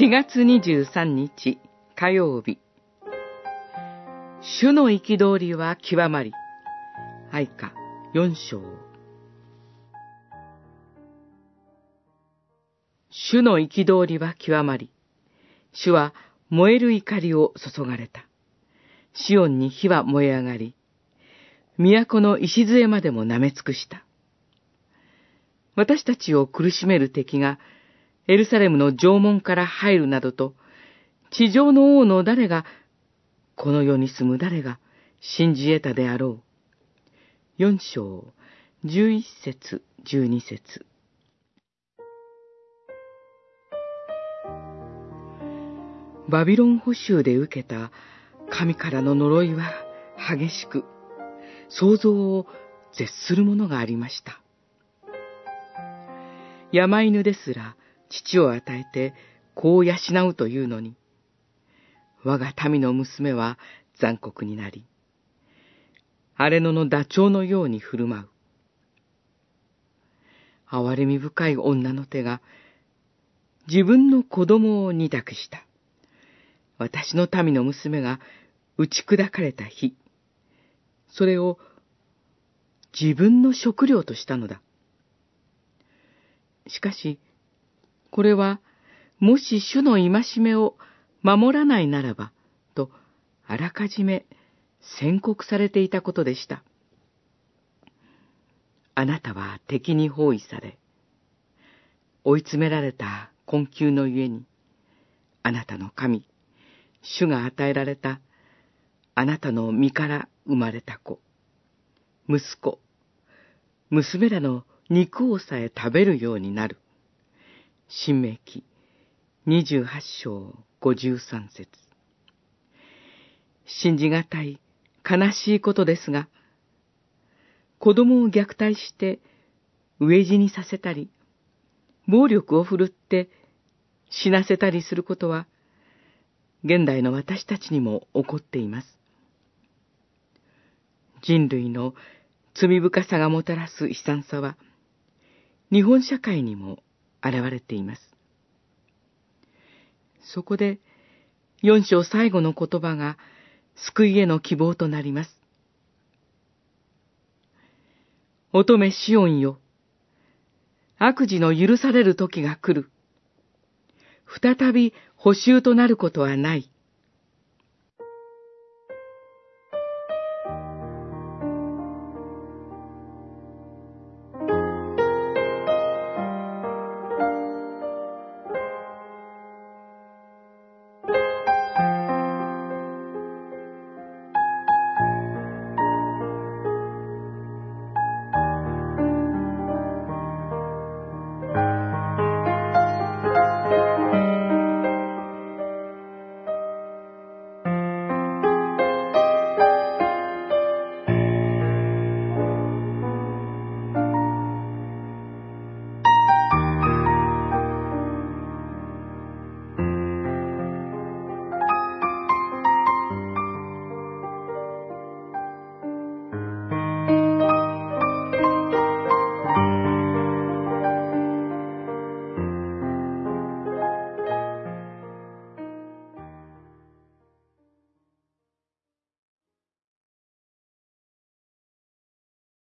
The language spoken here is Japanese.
4月23日火曜日主の憤りは極まり愛歌4章主の憤りは極まり主は燃える怒りを注がれた。シオンに火は燃え上がり、都の礎までも舐め尽くした。私たちを苦しめる敵が、エルサレムの城門から入るなどと、地上の王の誰が、この世に住む誰が信じ得たであろう。四章、十一節、十二節。バビロン捕囚で受けた神からの呪いは激しく、想像を絶するものがありました。山犬ですら父を与えて子を養うというのに、我が民の娘は残酷になり、荒れ野のダチョウのように振る舞う。哀れみ深い女の手が自分の子供を二択した。私の民の娘が打ち砕かれた日、それを自分の食料としたのだ。しかし、これは、もし主の戒めを守らないならば、と、あらかじめ宣告されていたことでした。あなたは敵に包囲され、追い詰められた困窮のゆえに、あなたの神、主が与えられたあなたの身から生まれた子、息子、娘らの肉をさえ食べるようになる。新明記28章53節信じがたい悲しいことですが、子供を虐待して飢え死にさせたり、暴力を振るって死なせたりすることは、現代の私たちにも起こっています。人類の罪深さがもたらす悲惨さは、日本社会にも現れています。そこで、四章最後の言葉が救いへの希望となります。乙女シオンよ。悪事の許される時が来る。再び補修となることはない。